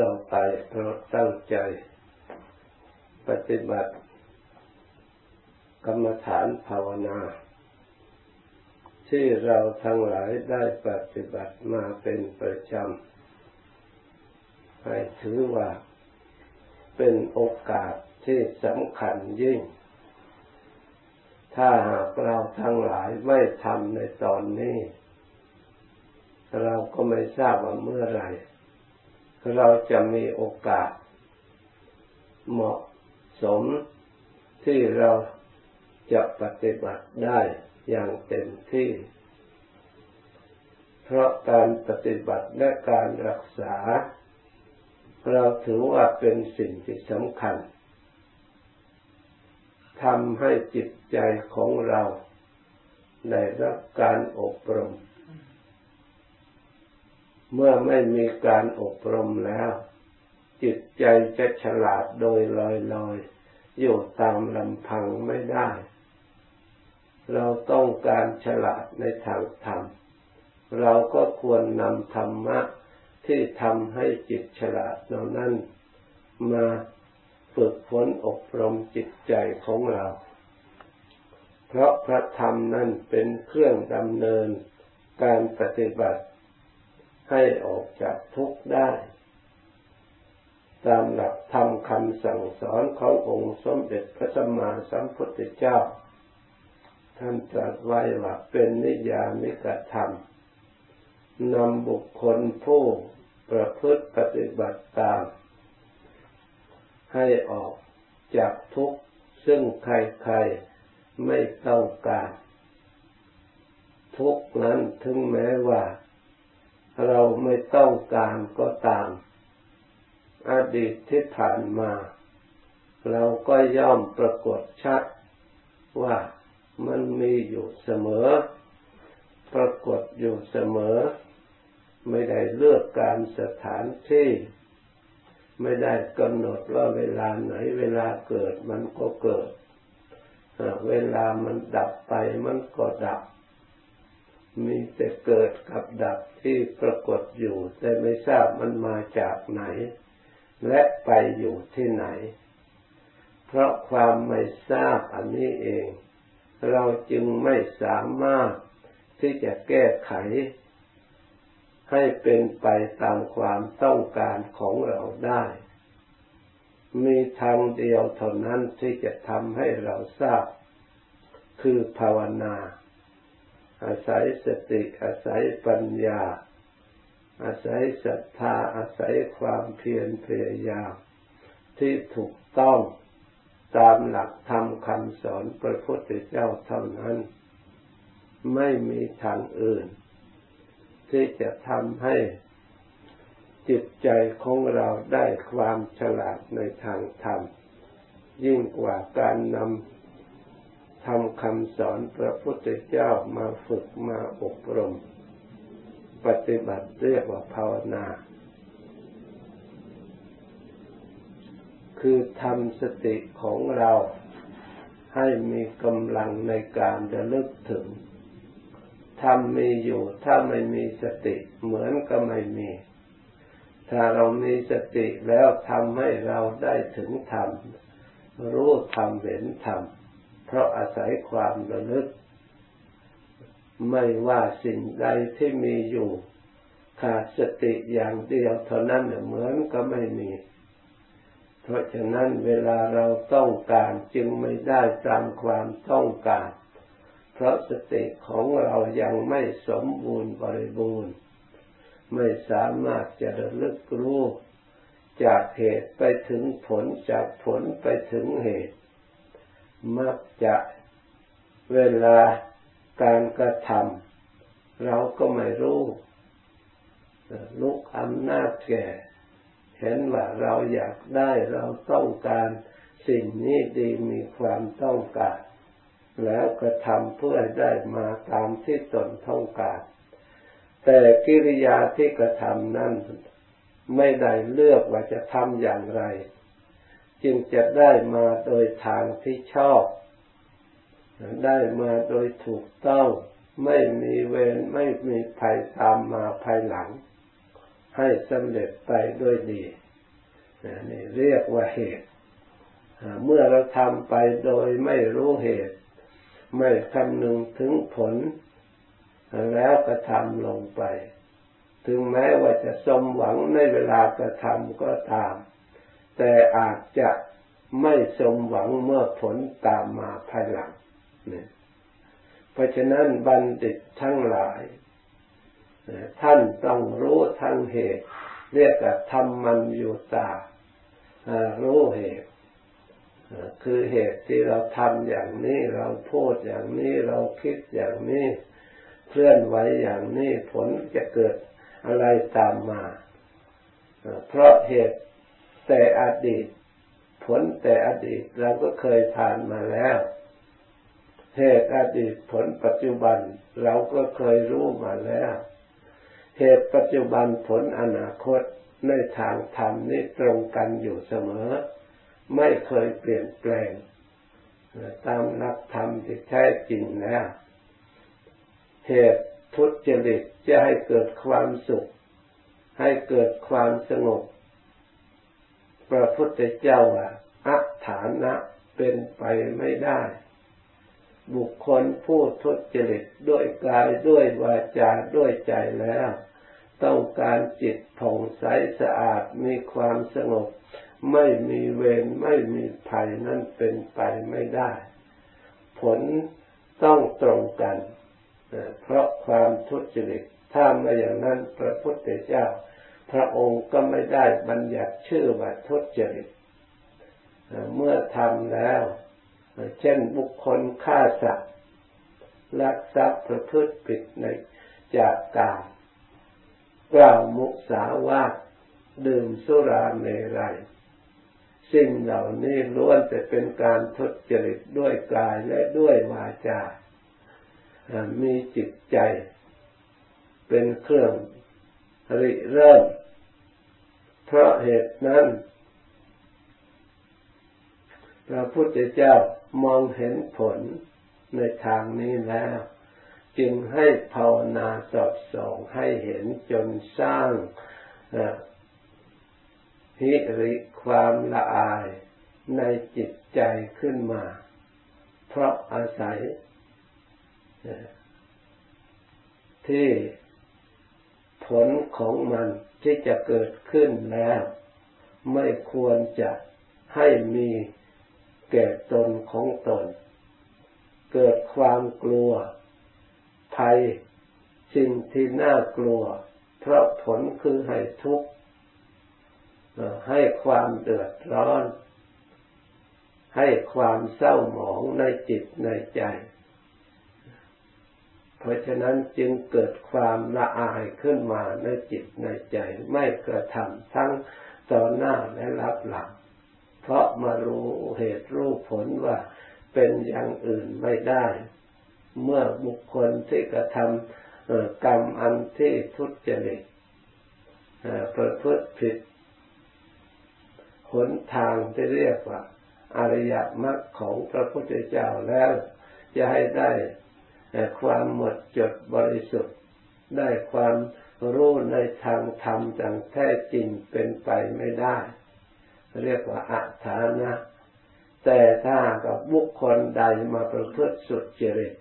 ต่อไปเราตั้งใจ ปฏิบัติ กรรมฐานภาวนา ที่เราทั้งหลายได้ปฏิบัติมาเป็นประจำ ให้ถือว่าเป็นโอกาสที่สำคัญยิ่ง ถ้าหากเราทั้งหลายไม่ทำในตอนนี้ เราก็ไม่ทราบว่าเมื่อไหร่ เราจะมีโอกาส เหมาะสมที่เราจะปฏิบัติได้อย่างเต็มที่ เพราะการปฏิบัติและการรักษา เราถือว่าเป็นสิ่งที่สำคัญทำให้จิตใจของเรา ได้รับการอบรม เมื่อไม่มีการอบรมแล้ว จิตใจจะฉลาดโดยลอยลอยอยู่ตามลำพังไม่ได้ เราต้องการฉลาดในทางธรรม เราก็ควรนำธรรมะที่ทำให้จิตฉลาดเหล่านั้น มาฝึกฝนอบรมจิตใจของเรา เพราะพระธรรมนั้นเป็นเครื่องดำเนินการปฏิบัติ ให้ออกจากทุกข์ได้ ตามหลักธรรมคำสั่งสอนขององค์สมเด็จพระสัมมาสัมพุทธเจ้า ท่านตรัสไว้ว่าเป็นนิยามิกธรรมนำบุคคลผู้ประพฤติปฏิบัติตาม ให้ออกจากทุกข์ซึ่งใครๆไม่ต้องการ ทุกนั้นถึงแม้ว่า เราไม่ต้องการก็ตาม อดีตที่ผ่านมา เราก็ย่อมปรากฏชัดว่ามันมีอยู่เสมอ ปรากฏอยู่เสมอ ไม่ได้เลือกการสถานที่ ไม่ได้กำหนดว่าเวลาไหนเวลาเกิดมันก็เกิด เวลามันดับไปมันก็ดับ มีแต่เกิดกับดับที่ปรากฏอยู่ แต่ไม่ทราบมันมาจากไหน และไปอยู่ที่ไหน เพราะความไม่ทราบอันนี้เอง เราจึงไม่สามารถที่จะแก้ไข ให้เป็นไปตามความต้องการของเราได้ มีทางเดียวเท่านั้นที่จะทำให้เราทราบ คือภาวนา อาศัยสติอาศัยปัญญา อาศัยศรัทธาอาศัยความเพียรพยายามที่ถูกต้องตามหลักธรรมคำสอนพระพุทธเจ้าเท่านั้น ไม่มีทางอื่น ที่จะทำให้จิตใจของเราได้ความฉลาดในทางธรรม ยิ่งกว่าการนำ ทำคำสอนพระพุทธเจ้ามาฝึกมาอบรม ปฏิบัติเรียกว่าภาวนา คือทำสติของเราให้มีกำลังในการระลึกถึงทำมีอยู่ถ้าไม่มีสติเหมือนก็ไม่มี ถ้าเรามีสติแล้วทำให้เราได้ถึงธรรมรู้ธรรมเห็นธรรม เพราะอาศัยความระลึก ไม่ว่าสิ่งใดที่มีอยู่ขาดสติอย่างเดียวเท่านั้นเหมือนก็ไม่มี เพราะฉะนั้นเวลาเราต้องการจึงไม่ได้ตามความต้องการ เพราะสติของเรายังไม่สมบูรณ์บริบูรณ์ ไม่สามารถจะระลึกรู้จากเหตุไปถึงผลจากผลไปถึงเหตุ มักจะเวลาการกระทำเราก็ไม่รู้ลุกอำนาจแก่ เห็นว่าเราอยากได้เราต้องการสิ่งนี้ดีมีความต้องการ แล้วกระทำเพื่อได้มาตามที่ตนต้องการ แต่กิริยาที่กระทำนั้นไม่ได้เลือกว่าจะทำอย่างไร จึงจะได้มาโดยทางที่ชอบ ได้มาโดยถูกต้อง ไม่มีเวรไม่มีภัยตามมาภายหลัง ให้สำเร็จไปด้วยดีนี่เรียกว่าเหตุเมื่อเราทำไปโดยไม่รู้เหตุ ไม่คำนึงถึงผล แล้วกระทำลงไป ถึงแม้ว่าจะสมหวังในเวลากระทำก็ตาม แต่อาจจะไม่สมหวังเมื่อผลตามมาภายหลังเนี่ยเพราะฉะนั้นบัณฑิตทั้งหลายท่านต้องรู้ทั้งเหตุ เรียกว่าธรรมันอยู่ตารู้เหตุคือเหตุที่เราทำอย่างนี้เราพูดอย่างนี้เราคิดอย่างนี้เคลื่อนไหวอย่างนี้ผลจะเกิดอะไรตามมา เพราะเหตุ แต่อดีต ผลแต่อดีตเราก็เคยผ่านมาแล้วเหตุอดีตผลปัจจุบันเราก็เคยรู้มาแล้ว เหตุปัจจุบันผลอนาคตในทางธรรมนี้ตรงกันอยู่เสมอ ไม่เคยเปลี่ยนแปลง ตามหลักธรรมที่แท้จริงแล้วเหตุทุจริตจะให้เกิดความสุข ให้เกิดความสงบ พระพุทธเจ้าว่าอัฐานะเป็นไปไม่ได้ บุคคลผู้ทุจริตด้วยกายด้วยวาจาด้วยใจแล้ว ต้องการจิตผ่องใสสะอาดมีความสงบ ไม่มีเวรไม่มีภัยนั่นเป็นไปไม่ได้ ผลต้องตรงกัน เพราะความทุจริตถ้าไม่อย่างนั้นพระพุทธเจ้า พระองค์ก็ไม่ได้บัญญัติชื่อว่าทุจริตเมื่อทำแล้ว เช่นบุคคลฆ่าสัตว์ลักทรัพย์ประพฤติผิดในจากกาลกล่าวมุสาวาทดื่มสุราเมรัยสิ่งเหล่านี้ล้วนแต่เป็นการทุจริตด้วยกายและด้วยวาจา มีจิตใจ เป็นเครื่องริเริ่ม เพราะเหตุนั้น พระพุทธเจ้ามองเห็นผลในทางนี้แล้ว จึงให้ภาวนาสอบส่องให้เห็นจนสร้างฮิริความละอายในจิตใจขึ้นมา เพราะอาศัย ที่ผลของมัน ที่จะเกิดขึ้นแล้ว ไม่ควรจะให้มีแก่ตนของตน เกิดความกลัว ภัยสิ่งที่น่ากลัว เพราะผลคือให้ทุกข์ให้ความเดือดร้อน ให้ความเศร้าหมองในจิตในใจ เพราะฉะนั้นจึงเกิดความละอายขึ้นมาในจิตในใจไม่กระทำทั้งต่อหน้าและรับหลัง เพราะมารู้เหตุรู้ผลว่าเป็นอย่างอื่นไม่ได้ เมื่อบุคคลที่กระทำกรรมอันที่ทุจริตประพฤติผิดหนทางที่เรียกว่าอริยมรรคของพระพุทธเจ้าแล้ว จะให้ได้ แต่ความหมดจดบริสุทธิ์ได้ความรู้ในทางธรรมจังแท้จริงเป็นไปไม่ได้ เรียกว่าอัฐานะ แต่ถ้ากับบุคคลใดมาประพฤติสุดจริต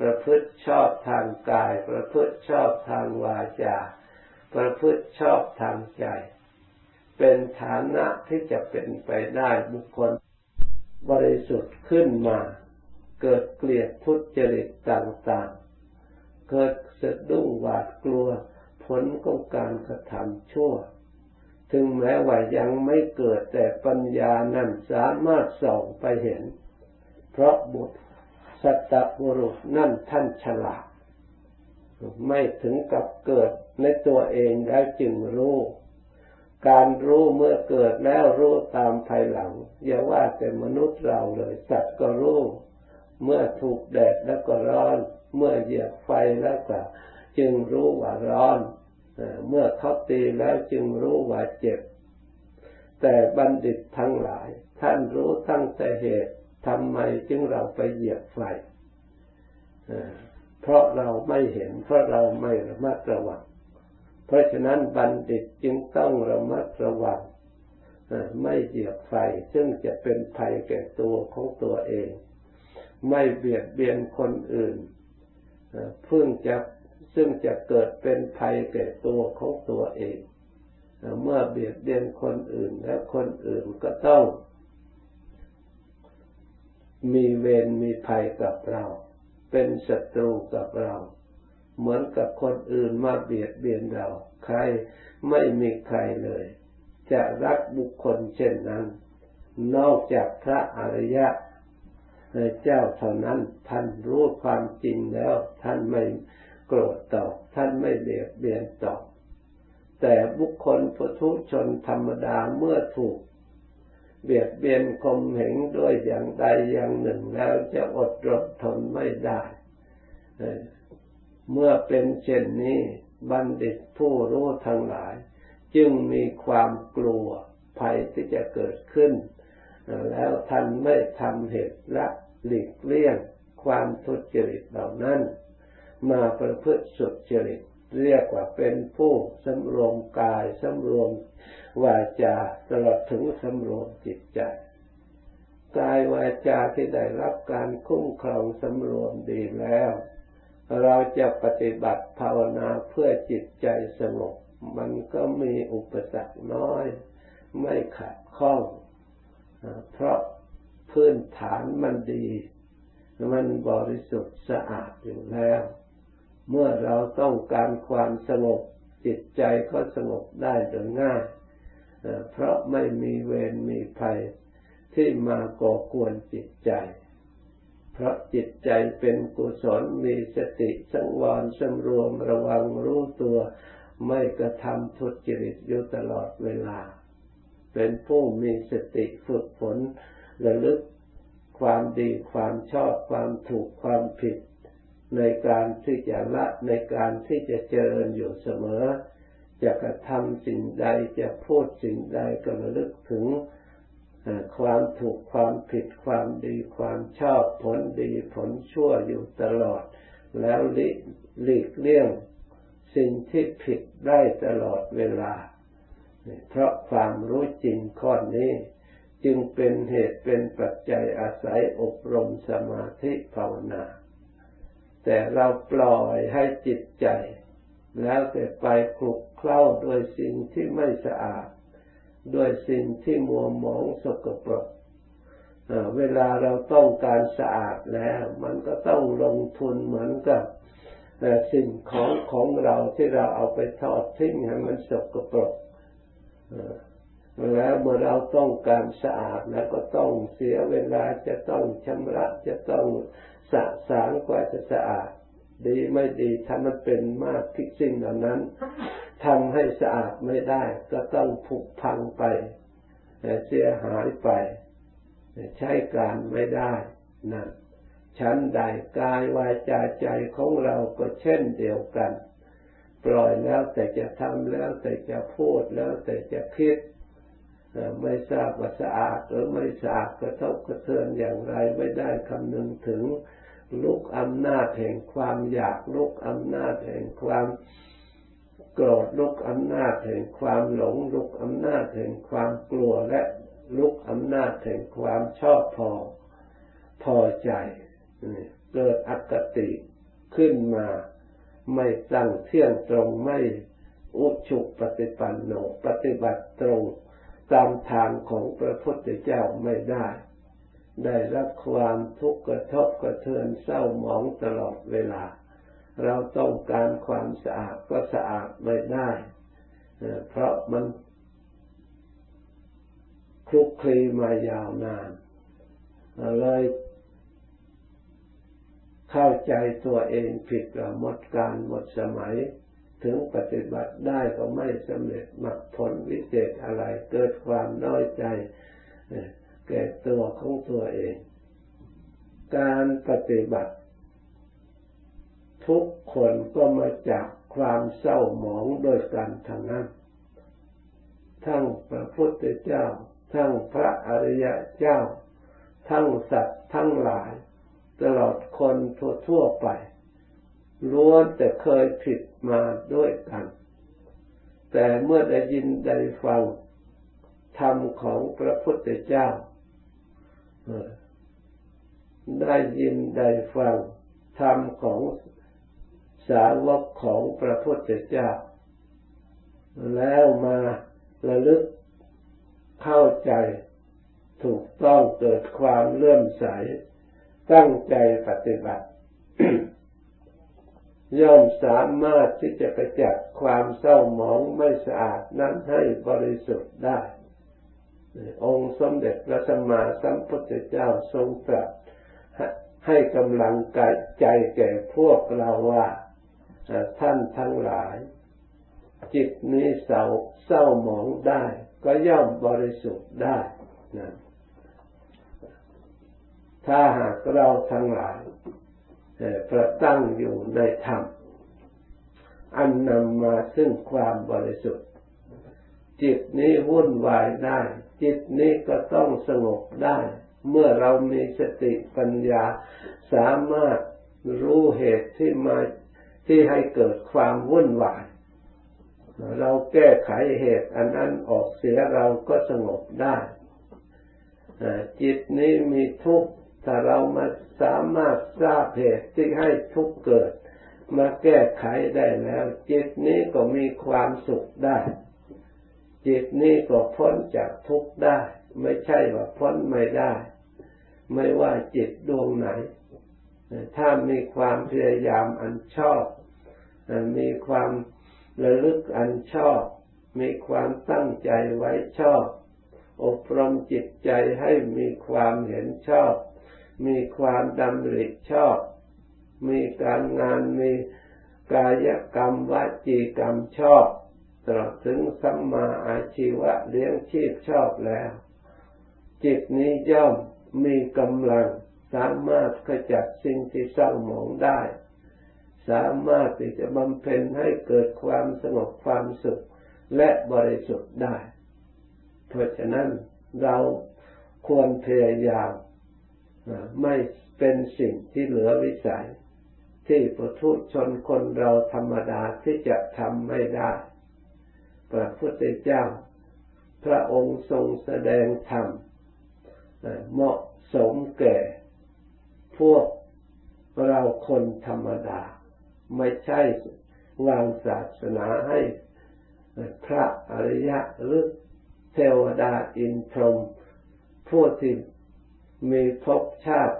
ประพฤติชอบทางกาย ประพฤติชอบทางวาจา ประพฤติชอบทางใจ เป็นฐานะที่จะเป็นไปได้บุคคลบริสุทธิ์ขึ้นมา เกิดเกลียดทุจริตต่างๆ เกิดสะดุ้งหวาดกลัวผลของการกระทำชั่ว ถึงแม้ว่ายังไม่เกิดแต่ปัญญานั้นสามารถส่องไปเห็น เพราะบุตรสัตบุรุษนั่นท่านฉลาด ไม่ถึงกับเกิดในตัวเองแล้วจึงรู้การรู้เมื่อเกิดแล้วรู้ตามภายหลังอย่าว่าแต่มนุษย์เราเลยสัตว์ก็รู้ เมื่อถูกแดดแล้วก็ร้อน เมื่อเหยียบไฟแล้วก็จึงรู้ว่าร้อน เมื่อเขาตีแล้วจึงรู้ว่าเจ็บ แต่บัณฑิตทั้งหลาย ท่านรู้ตั้งแต่เหตุทำไมจึงเราไปเหยียบไฟ เพราะเราไม่เห็น เพราะเราไม่ระมัดระวัง เพราะฉะนั้นบัณฑิตจึงต้องระมัดระวัง ไม่เหยียบไฟซึ่งจะเป็นภัยแก่ตัวของตัวเอง ไม่เบียดเบียนคนอื่นเพิ่งจะซึ่งจะเกิดเป็นภัยแก่ตัวของตัวเอง เมื่อเบียดเบียนคนอื่นแล้วคนอื่นก็ต้อง มีเวรมีภัยกับเรา เป็นศัตรูกับเรา เหมือนกับคนอื่นมาเบียดเบียนเรา ใครไม่มีใครเลย จะรักบุคคลเช่นนั้น นอกจากพระอริยะ เจ้าเท่านั้นท่านรู้ความจริงแล้ว ท่านไม่โกรธตอบท่านไม่เบียดเบียนตอบแต่บุคคลพุทุชนธรรมดาเมื่อถูก เบียดเบียนคมเหงด้วยอย่างใดอย่างหนึ่งแล้วจะอดรนทนไม่ได้ เมื่อเป็นเช่นนี้บัณฑิตผู้รู้ทั้งหลาย จึงมีความกลัวภัยที่จะเกิดขึ้น แล้วท่านไม่ทำเหตุละหลีกเลี่ยงความทุจริตเหล่านั้น มาประพฤติสุจริตเรียกว่าเป็นผู้สำรวมกายสำรวมวาจาตลอดถึงสำรวมจิตใจกายวาจาที่ได้รับการคุ้มครองสำรวมดีแล้ว เราจะปฏิบัติภาวนาเพื่อจิตใจสงบมันก็มีอุปสรรคน้อย ไม่ขัดข้อง เพราะพื้นฐานมันดี มันบริสุทธิ์สะอาดอยู่แล้ว เมื่อเราต้องการความสงบจิตใจก็สงบได้โดยง่าย เพราะไม่มีเวรมีภัยที่มาก่อกวนจิตใจ เพราะจิตใจเป็นกุศลมีสติสังวรสำรวมระวังรู้ตัว ไม่กระทำทุจริตอยู่ตลอดเวลา เป็นผู้มีสติฝึกฝนระลึกความดีความชอบความถูกความผิด ในการที่จะละในการที่จะเจริญอยู่เสมอ จะกระทำสิ่งใดจะพูดสิ่งใดก็ระลึกถึงความถูกความผิดความดีความชอบผลดีผลชั่วอยู่ตลอด แล้วหลีกเลี่ยงสิ่งที่ผิดได้ตลอดเวลา เพราะความรู้จริงข้อนี้ จึงเป็นเหตุเป็นปัจจัยอาศัยอบรมสมาธิภาวนา แต่เราปล่อยให้จิตใจ แล้วแต่ไปคลุกเคล้าด้วยสิ่งที่ไม่สะอาด ด้วยสิ่งที่มัวหมองสกปรกเวลาเราต้องการสะอาดแล้ว มันก็ต้องลงทุนเหมือนกับสิ่งของของเราที่เราเอาไปทอดทิ้งให้มันสกปรก แล้วเมื่อเราต้องการสะอาดแล้วก็ต้องเสียเวลาจะต้องชำระจะต้องสะสางกว่าจะสะอาด ดีไม่ดีถ้ามันเป็นมากทิ่สิ่งเหล่านั้นทำให้สะอาดไม่ได้ ก็ต้องผุพังไปเสียหายไป ใช้การไม่ได้นั่นชั้นใดกายวาจาใจของเราก็เช่นเดียวกัน ปล่อยแล้วแต่จะทำแล้วแต่จะพูดแล้วแต่จะคิดไม่ทราบว่าสะอาดหรือไม่สะอาดกระทบกระเทือนอย่างไรไม่ได้คำนึงถึงลุกอำนาจแห่งความอยากลุกอำนาจแห่งความโกรธลุกอำนาจแห่งความหลงลุกอำนาจแห่งความกลัวและลุกอำนาจแห่งความชอบพอพอใจเกิดอคติขึ้นมา ไม่ตั้งเที่ยงตรงไม่อุชุปฏิปันโนปฏิบัติตรงตามทางของพระพุทธเจ้าไม่ได้ ได้รับความทุกข์กระทบกระเทือนเศร้าหมองตลอดเวลา เราต้องการความสะอาดก็สะอาดไม่ได้ เพราะมันคลุกคลีมายาวนานเลย เข้าใจตัวเองผิดว่าหมดการหมดสมัย ถึงปฏิบัติได้ก็ไม่สำเร็จมรรคผลวิเศษอะไรเกิดความน้อยใจแก่ตัวของตัวเอง การปฏิบัติ ทุกคนก็มาจากความเศร้าหมองโดยการทางนั้น ทั้งพระพุทธเจ้า ทั้งพระอริยเจ้า ทั้งสัตว์ทั้งหลาย ตลอดคนทั่วๆไปล้วนแต่เคยผิดมาด้วยกัน แต่เมื่อได้ยินได้ฟังธรรมของพระพุทธเจ้า ได้ยินได้ฟังธรรมของสาวกของพระพุทธเจ้า แล้วมาระลึกเข้าใจถูกต้องเกิดความเลื่อมใส ตั้งใจปฏิบัติ ย่อมสามารถที่จะกระจัดความเศร้าหมองไม่สะอาดนั้นให้บริสุทธิ์ได้ องค์สมเด็จพระสัมมาสัมพุทธเจ้าทรงตรัสให้กำลังใจแก่พวกเราว่าท่านทั้งหลาย จิตนี้เศร้าเศร้าหมองได้ ก็ย่อมบริสุทธิ์ได้นะ ถ้าหากเราทั้งหลายประตั้งอยู่ในธรรมอันนำมาซึ่งความบริสุทธิ์ จิตนี้วุ่นวายได้ จิตนี้ก็ต้องสงบได้ เมื่อเรามีสติปัญญาสามารถรู้เหตุที่มาที่ให้เกิดความวุ่นวาย เราแก้ไขเหตุอันนั้นออกเสียเราก็สงบได้ จิตนี้มีทุกข์ ถ้าเรามาสามารถทราบเหตุที่ให้ทุกข์เกิด มาแก้ไขได้แล้ว จิตนี้ก็มีความสุขได้ จิตนี้ก็พ้นจากทุกข์ได้ ไม่ใช่ว่าพ้นไม่ได้ ไม่ว่าจิตดวงไหน ถ้ามีความพยายามอันชอบ มีความระลึกอันชอบ มีความตั้งใจไว้ชอบ อบรมจิตใจให้มีความเห็นชอบ มีความดำริชอบ มีการงานมีกายกรรมวจีกรรมชอบตลอดถึงสัมมาอาชีวะเลี้ยงชีพชอบแล้ว จิตนี้ย่อมมีกำลังสามารถขจัดสิ่งที่เศร้าหมองได้ สามารถที่จะบำเพ็ญให้เกิดความสงบความสุขและบริสุทธิ์ได้ เพราะฉะนั้นเราควรพยายาม ไม่เป็นสิ่งที่เหลือวิสัย ที่ประทุชนคนเราธรรมดาที่จะทำไม่ได้ พระพุทธเจ้า พระองค์ทรงแสดงธรรมเหมาะสมแก่ พวกเราคนธรรมดา ไม่ใช่วางศาสนาให้พระอริยะหรือเทวดาอินทรมผู้ที่ มีภพชาติ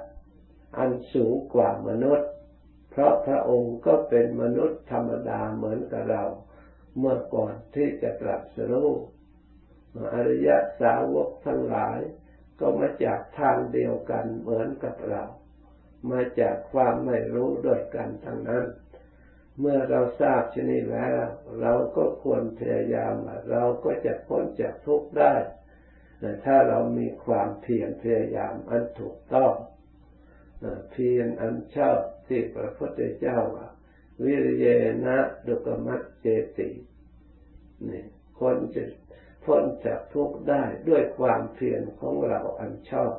อันสูงกว่ามนุษย์ เพราะพระองค์ก็เป็นมนุษย์ธรรมดาเหมือนกับเรา เมื่อก่อนที่จะตรัสรู้อริยะสาวกทั้งหลาย ก็มาจากทางเดียวกันเหมือนกับเรา มาจากความไม่รู้ด้วยกันทั้งนั้น เมื่อเราทราบชนิดแล้ว เราก็ควรพยายามเราก็จะพ้นจากทุกข์ได้ แต่ถ้าเรามีความเพียรพยายามอันถูกต้องเพียรอันชอบที่พระพุทธเจ้าว่าวิริยนะดุกมัตเจตินี่คนจะพ้นจากทุกข์ได้ด้วยความเพียรของเราอันชอบ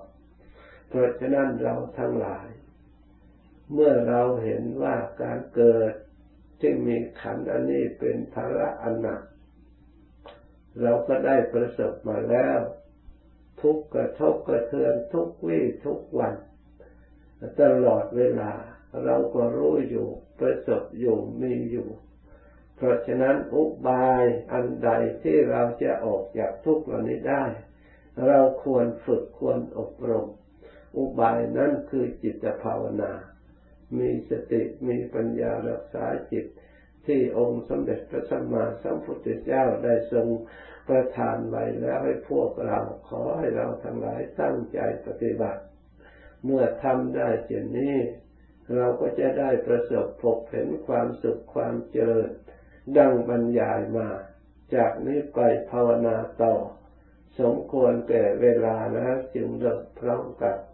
เพราะฉะนั้นเราทั้งหลาย เมื่อเราเห็นว่าการเกิดที่มีขันอันนี้เป็นภาระอันหนัก เราก็ได้ประสบมาแล้ว ทุกกระทบกระเทือนทุกวี่ทุกวัน ตลอดเวลาเราก็รู้อยู่ประสบอยู่มีอยู่ เพราะฉะนั้นอุบายอันใดที่เราจะออกจากทุกข์เหล่านี้ได้ เราควรฝึกควรอบรม อุบายนั้นคือจิตภาวนา มีสติมีปัญญารักษาจิตที่องค์สมเด็จพระสัมมาสัมพุทธเจ้าได้ทรง ประทานไว้แล้วให้พวกเราขอให้เราทั้งหลายตั้งใจปฏิบัติ เมื่อทำได้เช่นนี้ เราก็จะได้ประสบพบเห็นความสุขความเจริญ ดังบรรยายมา จากนี้ไปภาวนาต่อ สมควรแก่เวลาแล้วจึงเลิกพร้อมกับ